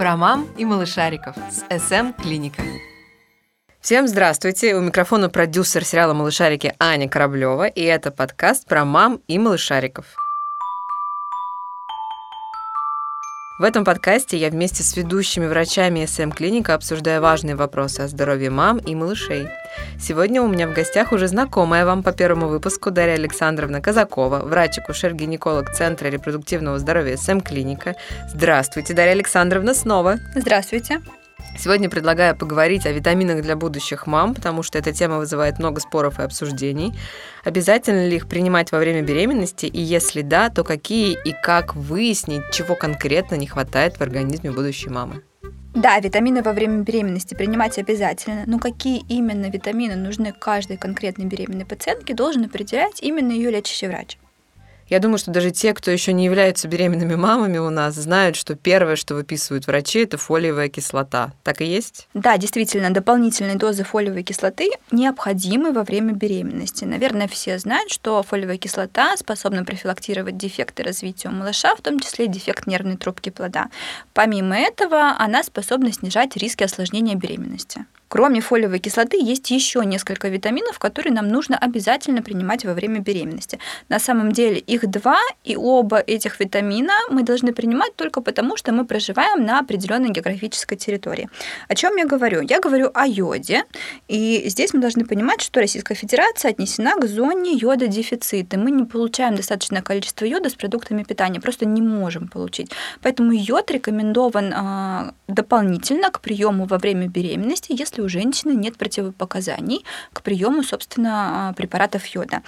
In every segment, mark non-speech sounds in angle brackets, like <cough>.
Про мам и малышариков с СМ Клиника. Всем здравствуйте! У микрофона продюсер сериала «Малышарики» Аня Кораблева, и это подкаст про мам и малышариков. В этом подкасте я вместе с ведущими врачами СМ-клиника обсуждаю важные вопросы о здоровье мам и малышей. Сегодня у меня в гостях уже знакомая вам по первому выпуску Дарья Александровна Казакова, врач-акушер-гинеколог Центра репродуктивного здоровья СМ-клиника. Здравствуйте, Дарья Александровна, снова. Здравствуйте. Сегодня предлагаю поговорить о витаминах для будущих мам, потому что эта тема вызывает много споров и обсуждений. Обязательно ли их принимать во время беременности, и если да, то какие и как выяснить, чего конкретно не хватает в организме будущей мамы? Да, витамины во время беременности принимать обязательно, но какие именно витамины нужны каждой конкретной беременной пациентке, должен определять именно ее лечащий врач. Я думаю, что даже те, кто еще не являются беременными мамами у нас, знают, что первое, что выписывают врачи, это фолиевая кислота. Так и есть? Да, действительно, дополнительные дозы фолиевой кислоты необходимы во время беременности. Наверное, все знают, что фолиевая кислота способна профилактировать дефекты развития у малыша, в том числе дефект нервной трубки плода. Помимо этого, она способна снижать риски осложнения беременности. Кроме фолиевой кислоты есть еще несколько витаминов, которые нам нужно обязательно принимать во время беременности. На самом деле их два, и оба этих витамина мы должны принимать только потому, что мы проживаем на определенной географической территории. О чем я говорю? Я говорю о йоде, и здесь мы должны понимать, что Российская Федерация отнесена к зоне йода дефицита. Мы не получаем достаточное количество йода с продуктами питания, просто не можем получить. Поэтому йод рекомендован э, дополнительно к приему во время беременности, если если у женщины нет противопоказаний к приему, собственно, препаратов йода.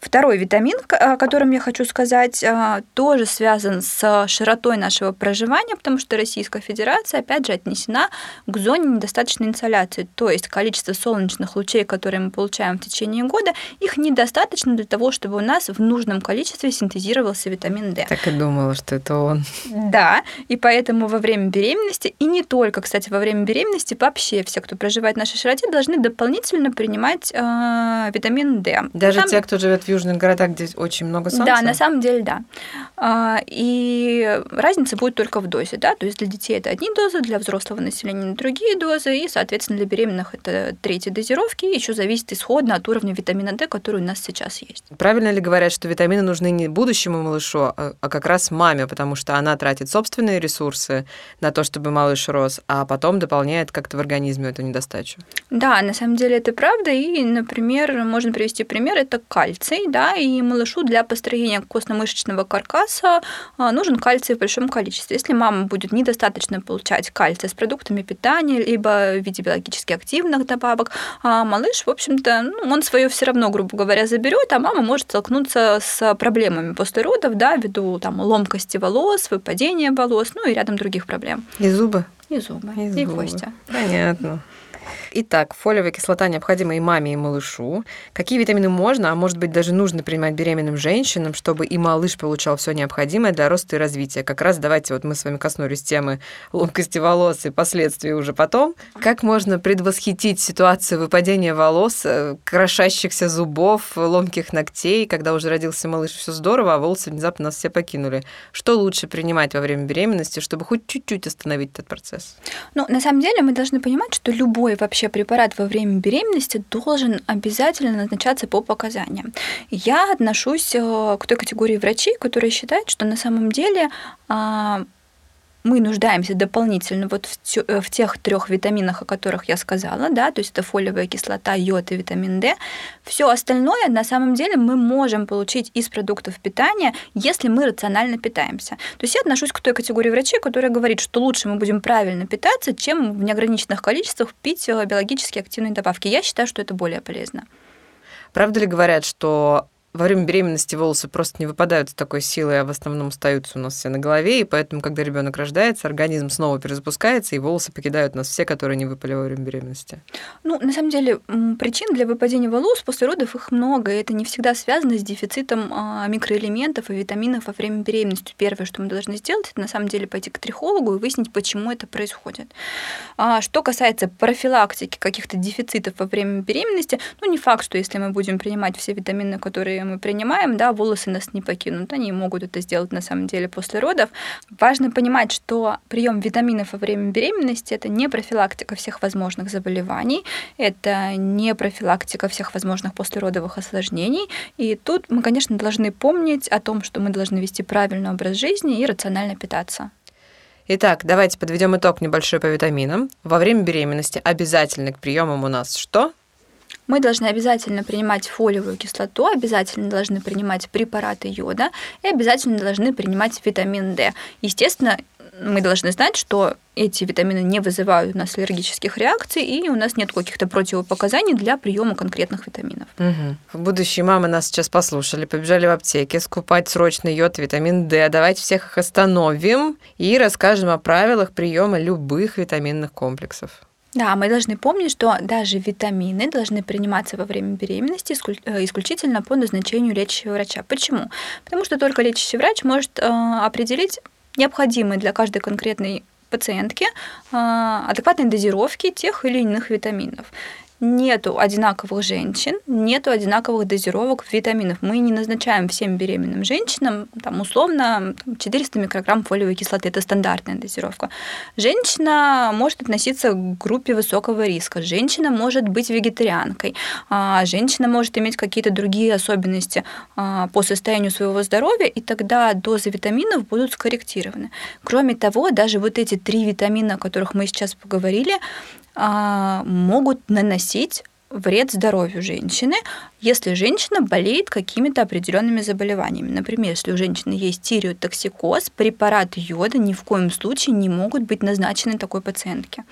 Второй витамин, о котором я хочу сказать, а, тоже связан с широтой нашего проживания, потому что Российская Федерация, опять же, отнесена к зоне недостаточной инсоляции. То есть количество солнечных лучей, которые мы получаем в течение года, их недостаточно для того, чтобы у нас в нужном количестве синтезировался витамин D. Так и думала, что это он. Да, и поэтому во время беременности, и не только, кстати, во время беременности, вообще все, кто проживает в нашей широте, должны дополнительно принимать э, витамин D. Даже Там... те, кто живет в южных городах, где очень много солнца? Да, на самом деле, да. А, и разница будет только в дозе, да, то есть для детей это одни дозы, для взрослого населения другие дозы, и, соответственно, для беременных это третьи дозировки, еще зависит исходно от уровня витамина D, который у нас сейчас есть. Правильно ли говорят, что витамины нужны не будущему малышу, а, а как раз маме, потому что она тратит собственные ресурсы на то, чтобы малыш рос, а потом дополняет как-то в организме эту недостачу? Да, на самом деле это правда, и, например, можно привести пример, это кальций, детей, да, и малышу для построения костно-мышечного каркаса а, нужен кальций в большом количестве. Если мама будет недостаточно получать кальций с продуктами питания, либо в виде биологически активных добавок, а малыш, в общем-то, ну, он свое все равно, грубо говоря, заберет, а мама может столкнуться с проблемами после родов, да, ввиду там ломкости волос, выпадения волос, ну и рядом других проблем. И зубы? И зубы, и, и зубы. кости. Понятно. Итак, фолиевая кислота необходима и маме, и малышу. Какие витамины можно, а может быть даже нужно принимать беременным женщинам, чтобы и малыш получал все необходимое для роста и развития? Как раз давайте вот мы с вами коснулись темы ломкости волос и последствий уже потом. Как можно предвосхитить ситуацию выпадения волос, э, крошащихся зубов, ломких ногтей, когда уже родился малыш, все здорово, а волосы внезапно нас все покинули? Что лучше принимать во время беременности, чтобы хоть чуть-чуть остановить этот процесс? Ну, на самом деле мы должны понимать, что любой вообще вообще препарат во время беременности должен обязательно назначаться по показаниям. Я отношусь э, к той категории врачей, которые считают, что на самом деле а, мы нуждаемся дополнительно вот в, э, в тех трех витаминах, о которых я сказала, да, то есть это фолиевая кислота, йод и витамин D. Все остальное на самом деле мы можем получить из продуктов питания, если мы рационально питаемся. То есть я отношусь к той категории врачей, которая говорит, что лучше мы будем правильно питаться, чем в неограниченных количествах пить э, биологически активные добавки. Я считаю, что это более полезно. Правда ли говорят, что во время беременности волосы просто не выпадают с такой силой, а в основном остаются у нас все на голове, и поэтому, когда ребенок рождается, организм снова перезапускается, и волосы покидают нас все, которые не выпали во время беременности. Ну, на самом деле, причин для выпадения волос после родов их много, и это не всегда связано с дефицитом а, микроэлементов и витаминов во время беременности. Первое, что мы должны сделать, это на самом деле пойти к трихологу и выяснить, почему это происходит. А что касается профилактики каких-то дефицитов во время беременности, ну, не факт, что если мы будем принимать все витамины, которые которые мы принимаем, да, волосы нас не покинут. Они могут это сделать на самом деле после родов. Важно понимать, что прием витаминов во время беременности это не профилактика всех возможных заболеваний, это не профилактика всех возможных послеродовых осложнений. И тут мы, конечно, должны помнить о том, что мы должны вести правильный образ жизни и рационально питаться. Итак, давайте подведем итог небольшой по витаминам. Во время беременности обязательно к приемам у нас что? Мы должны обязательно принимать фолиевую кислоту, обязательно должны принимать препараты йода и обязательно должны принимать витамин D. Естественно, мы должны знать, что эти витамины не вызывают у нас аллергических реакций, и у нас нет каких-то противопоказаний для приема конкретных витаминов. Угу. Будущие мамы нас сейчас послушали, побежали в аптеке скупать срочно йод, витамин D. Давайте всех их остановим и расскажем о правилах приема любых витаминных комплексов. Да, мы должны помнить, что даже витамины должны приниматься во время беременности э, исключительно по назначению лечащего врача. Почему? Потому что только лечащий врач может э, определить необходимые для каждой конкретной пациентки а, адекватной дозировки тех или иных витаминов нету одинаковых женщин, нету одинаковых дозировок витаминов. Мы не назначаем всем беременным женщинам там, условно 400 микрограмм фолиевой кислоты. Это стандартная дозировка. Женщина может относиться к группе высокого риска. Женщина может быть вегетарианкой. А женщина может иметь какие-то другие особенности а, по состоянию своего здоровья, и тогда дозы витаминов будут скорректированы. Кроме того, даже вот эти три витамина, о которых мы сейчас поговорили, могут наносить вред здоровью женщины, если женщина болеет какими-то определенными заболеваниями. Например, если у женщины есть тиреотоксикоз, препарат йода ни в коем случае не могут быть назначены такой пациентке.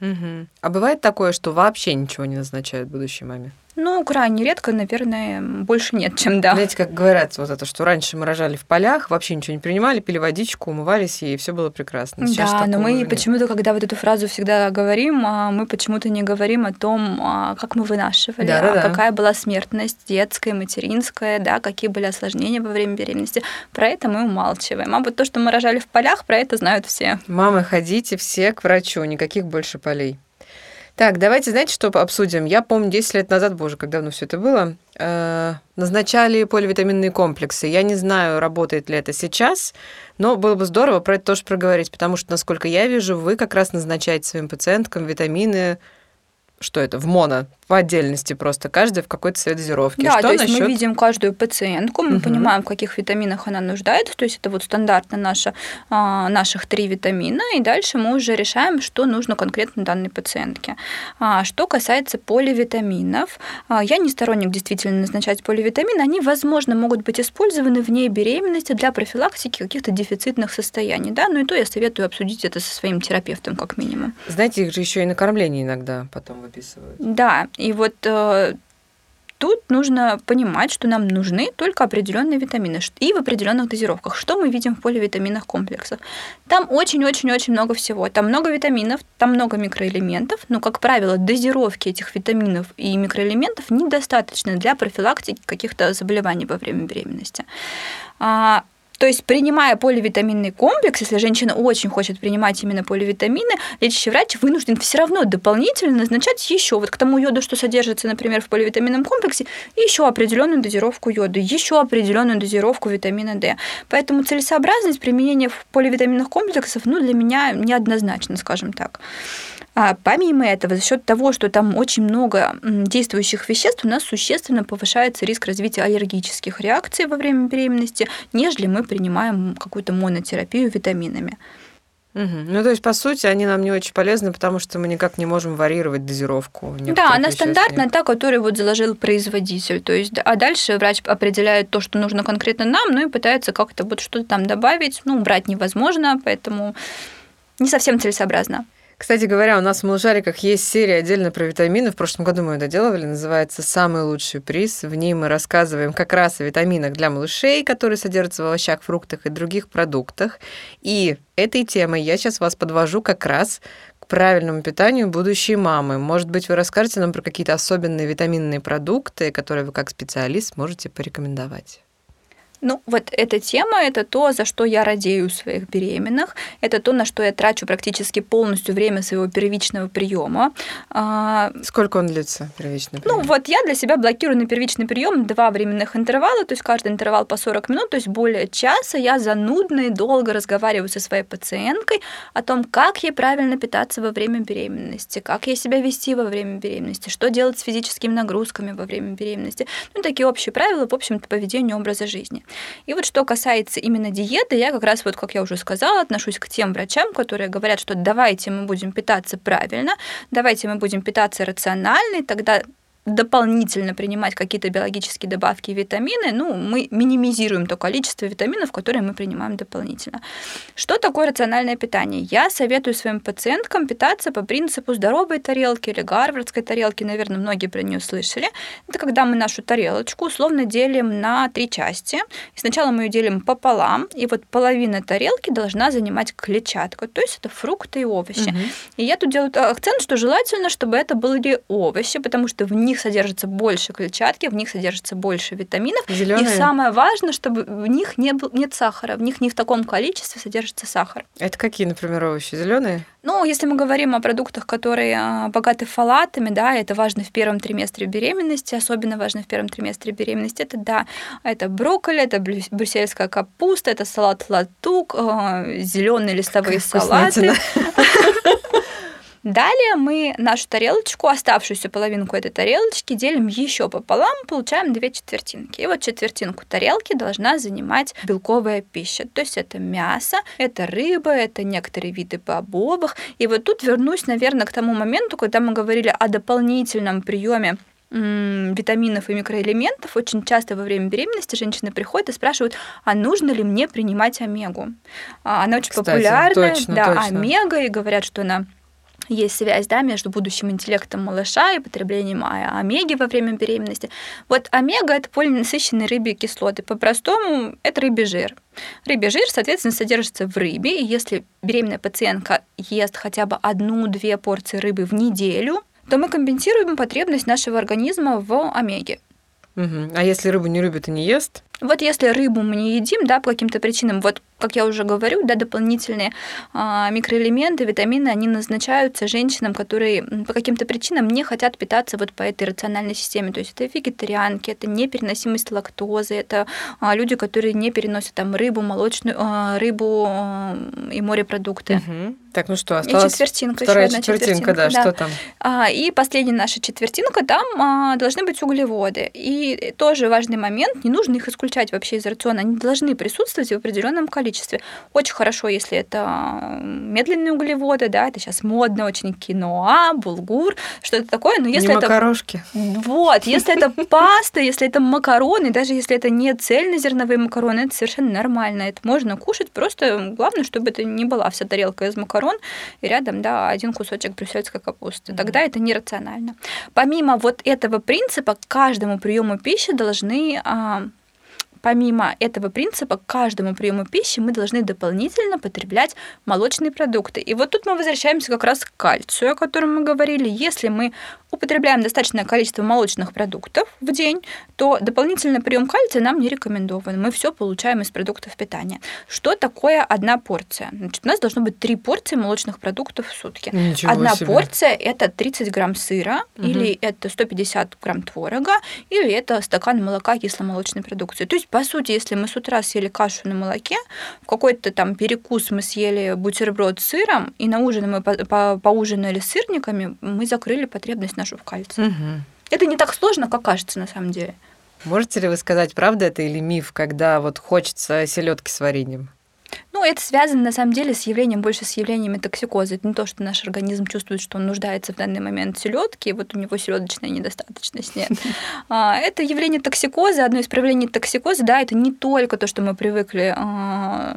Угу. А бывает такое, что вообще ничего не назначают будущей маме? Ну, крайне редко, наверное, больше нет, чем да. Знаете, как говорят, вот это, что раньше мы рожали в полях, вообще ничего не принимали, пили водичку, умывались, и все было прекрасно. Сейчас да, но мы почему-то, когда вот эту фразу всегда говорим, а, мы почему-то не говорим о том, а, как мы вынашивали, да, да, да. какая была смертность детская, материнская, да, какие были осложнения во время беременности. Про это мы умалчиваем. А вот то, что мы рожали в полях, про это знают все. Мамы, ходите все к врачу, никаких больше полей. Так, давайте, знаете, что обсудим? Я помню, 10 лет назад, боже, как давно все это было, э, назначали поливитаминные комплексы. Я не знаю, работает ли это сейчас, но было бы здорово про это тоже проговорить, потому что, насколько я вижу, вы как раз назначаете своим пациенткам витамины, что это, в моно, по отдельности просто, каждая в какой-то своей дозировке. Да, что то есть насчет... мы видим каждую пациентку, мы угу. понимаем, в каких витаминах она нуждается, то есть это вот стандартно наша, а, наших три витамина, и дальше мы уже решаем, что нужно конкретно данной пациентке. А, что касается поливитаминов, а, я не сторонник действительно назначать поливитамины, они, возможно, могут быть использованы вне беременности для профилактики каких-то дефицитных состояний, да, ну и то я советую обсудить это со своим терапевтом, как минимум. Знаете, их же еще и на кормление иногда потом выписывают. Да, и вот э, тут нужно понимать, что нам нужны только определенные витамины и в определенных дозировках. Что мы видим в поливитаминных комплексах? Там очень-очень-очень много всего. Там много витаминов, там много микроэлементов, но, как правило, дозировки этих витаминов и микроэлементов недостаточно для профилактики каких-то заболеваний во время беременности. То есть, принимая поливитаминный комплекс, если женщина очень хочет принимать именно поливитамины, лечащий врач вынужден все равно дополнительно назначать еще вот к тому йоду, что содержится, например, в поливитаминном комплексе, еще определенную дозировку йода, еще определенную дозировку витамина D. Поэтому целесообразность применения поливитаминных комплексов ну, для меня неоднозначно, скажем так. А помимо этого, за счет того, что там очень много действующих веществ, у нас существенно повышается риск развития аллергических реакций во время беременности, нежели мы принимаем какую-то монотерапию витаминами. Угу. Ну, то есть, по сути, они нам не очень полезны, потому что мы никак не можем варьировать дозировку. Да, она стандартная, та, которую вот заложил производитель. То есть, а дальше врач определяет то, что нужно конкретно нам, ну и пытается как-то вот что-то там добавить. Ну, брать невозможно, поэтому не совсем целесообразно. Кстати говоря, у нас в «Малышариках» есть серия отдельно про витамины. В прошлом году мы ее доделывали. Называется «Самый лучший приз». В ней мы рассказываем как раз о витаминах для малышей, которые содержатся в овощах, фруктах и других продуктах. И этой темой я сейчас вас подвожу как раз к правильному питанию будущей мамы. Может быть, вы расскажете нам про какие-то особенные витаминные продукты, которые вы как специалист можете порекомендовать? Ну, вот эта тема – это то, за что я радею у своих беременных, это то, на что я трачу практически полностью время своего первичного приема. А, Сколько он длится, первичный прием? Ну, вот я для себя блокирую на первичный прием два временных интервала, то есть каждый интервал по 40 минут, то есть более часа я занудно и долго разговариваю со своей пациенткой о том, как ей правильно питаться во время беременности, как ей себя вести во время беременности, что делать с физическими нагрузками во время беременности. Ну, такие общие правила, в общем-то, поведения образа жизни. И вот что касается именно диеты, я как раз вот, как я уже сказала, отношусь к тем врачам, которые говорят, что давайте мы будем питаться правильно, давайте мы будем питаться рационально, и тогда дополнительно принимать какие-то биологические добавки и витамины, ну, мы минимизируем то количество витаминов, которые мы принимаем дополнительно. Что такое рациональное питание? Я советую своим пациенткам питаться по принципу здоровой тарелки или гарвардской тарелки, наверное, многие про нее слышали. Это когда мы нашу тарелочку условно делим на три части. И сначала мы ее делим пополам, и вот половина тарелки должна занимать клетчатка, то есть это фрукты и овощи. Угу. И я тут делаю акцент, что желательно, чтобы это были овощи, потому что в них них содержится больше клетчатки, в них содержится больше витаминов. Зелёные. И самое важное, чтобы в них не был, нет сахара, в них не в таком количестве содержится сахар. Это какие, например, овощи? Зеленые? Ну, если мы говорим о продуктах, которые а, богаты фолатами, да, это важно в первом триместре беременности, особенно важно в первом триместре беременности, это, да, это брокколи, это брюссельская капуста, это салат латук, а, зеленые листовые салаты. <laughs> Далее мы нашу тарелочку, оставшуюся половинку этой тарелочки, делим еще пополам, получаем две четвертинки. И вот четвертинку тарелки должна занимать белковая пища. То есть это мясо, это рыба, это некоторые виды бобовых. И вот тут вернусь, наверное, к тому моменту, когда мы говорили о дополнительном приеме витаминов и микроэлементов, очень часто во время беременности женщины приходят и спрашивают, а нужно ли мне принимать омегу? А, она очень Кстати, популярная, точно, да, точно. омега, и говорят, что она есть связь да, между будущим интеллектом малыша и потреблением а, омеги во время беременности. Вот омега – это полиненасыщенные рыбьи кислоты. По-простому, это рыбий жир. Рыбий жир, соответственно, содержится в рыбе, и если беременная пациентка ест хотя бы одну-две порции рыбы в неделю, то мы компенсируем потребность нашего организма в омеге. Угу. А если рыбу не любит и не ест? Вот если рыбу мы не едим, да, по каким-то причинам, вот как я уже говорю, да, дополнительные а, микроэлементы, витамины, они назначаются женщинам, которые по каким-то причинам не хотят питаться вот по этой рациональной системе. То есть это вегетарианки, это непереносимость лактозы, это а, люди, которые не переносят там рыбу, молочную а, рыбу а, и морепродукты. Угу. Так, ну что, осталась и четвертинка, вторая еще одна четвертинка, да, да, что там? А, и последняя наша четвертинка, там а, должны быть углеводы. И тоже важный момент, не нужно их исключать вообще из рациона, они должны присутствовать в определенном количестве количестве. Очень хорошо, если это медленные углеводы, да, это сейчас модно очень киноа, булгур, что-то такое. Но если не это... макарошки. Вот, если это паста, если это макароны, даже если это не цельнозерновые макароны, это совершенно нормально. Это можно кушать, просто главное, чтобы это не была вся тарелка из макарон, и рядом, да, один кусочек брюссельской капусты. Тогда это нерационально. Помимо вот этого принципа, к каждому приему пищи должны а, Помимо этого принципа, к каждому приему пищи мы должны дополнительно потреблять молочные продукты. И вот тут мы возвращаемся как раз к кальцию, о котором мы говорили. Если мы употребляем достаточное количество молочных продуктов в день, то дополнительный прием кальция нам не рекомендован. Мы все получаем из продуктов питания. Что такое одна порция? Значит, у нас должно быть три порции молочных продуктов в сутки. Ничего одна себе. порция это 30 грамм сыра, угу. или это 150 грамм творога, или это стакан молока кисломолочной продукции. То есть, по сути, если мы с утра съели кашу на молоке, в какой-то там перекус мы съели бутерброд с сыром, и на ужин мы по по поужинали сырниками, мы закрыли потребность нашу в кальции. Угу. Это не так сложно, как кажется на самом деле. Можете ли вы сказать, правда это или миф, когда вот хочется селедки с вареньем? Ну, это связано на самом деле с явлением, больше с явлениями токсикоза. Это не то, что наш организм чувствует, что он нуждается в данный момент в селедке, вот у него селедочная недостаточность. Нет. <laughs> А, это явление токсикоза, одно из проявлений токсикоза, да, это не только то, что мы привыкли а,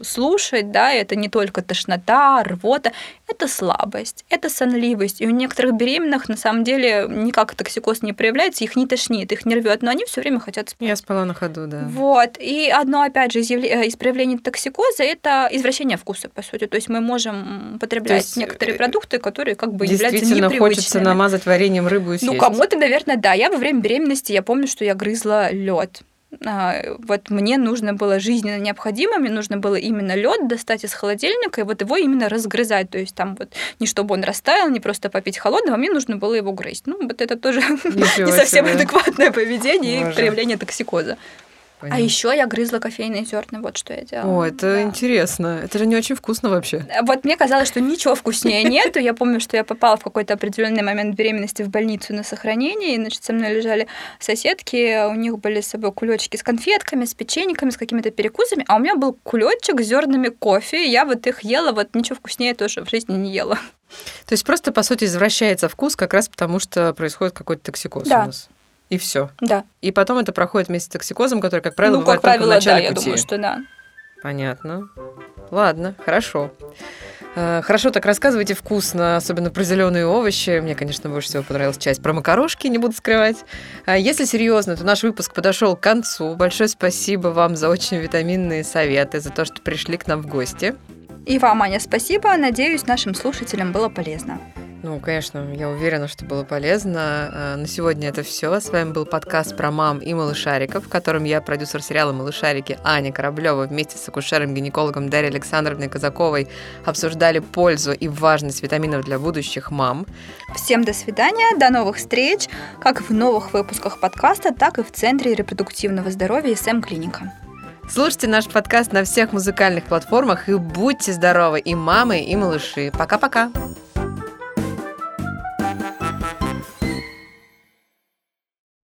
слушать, да, это не только тошнота, рвота, это слабость, это сонливость. И у некоторых беременных на самом деле никак токсикоз не проявляется, их не тошнит, их не рвет, но они все время хотят спать. Я спала на ходу, да. Вот. И одно, опять же, из, явля... из проявлений токсикоза это извращение вкуса, по сути. То есть мы можем потреблять есть некоторые продукты, которые как бы являются непривычными. хочется намазать вареньем рыбу и Ну, кому-то, наверное, да. Я во время беременности, я помню, что я грызла лед А, вот мне нужно было жизненно необходимо, мне нужно было именно лед достать из холодильника и вот его именно разгрызать. То есть там вот не чтобы он растаял, не просто попить холодного, мне нужно было его грызть. Ну, вот это тоже <laughs> не совсем адекватное поведение и проявление токсикоза. Понятно. А еще я грызла кофейные зерна, вот что я делала. О, это да. интересно. Это же не очень вкусно вообще. Вот мне казалось, что ничего вкуснее <laughs> нету. Я помню, что я попала в какой-то определенный момент беременности в больницу на сохранение, и, значит, со мной лежали соседки, у них были с собой кулечки с конфетками, с печеньками, с какими-то перекусами, а у меня был кулечек с зернами кофе, и я вот их ела, вот ничего вкуснее тоже в жизни не ела. То есть просто, по сути, извращается вкус как раз потому, что происходит какой-то токсикоз да. у нас и все. Да. И потом это проходит вместе с токсикозом, который, как правило, ну, бывает как правило, в начале да, пути. я думаю, что да. Понятно. Ладно, хорошо. Э, хорошо так рассказывайте вкусно, особенно про зеленые овощи. Мне, конечно, больше всего понравилась часть про макарошки, не буду скрывать. А если серьезно, то наш выпуск подошел к концу. Большое спасибо вам за очень витаминные советы, за то, что пришли к нам в гости. И вам, Аня, спасибо. Надеюсь, нашим слушателям было полезно. Ну, конечно, я уверена, что было полезно. Э, на сегодня это все. С вами был подкаст про мам и малышариков, в котором я, продюсер сериала «Малышарики» Аня Кораблева вместе с акушером-гинекологом Дарьей Александровной Казаковой обсуждали пользу и важность витаминов для будущих мам. Всем до свидания, до новых встреч, как в новых выпусках подкаста, так и в Центре репродуктивного здоровья СМ-клиника. Слушайте наш подкаст на всех музыкальных платформах и будьте здоровы, и мамы, и малыши. Пока-пока!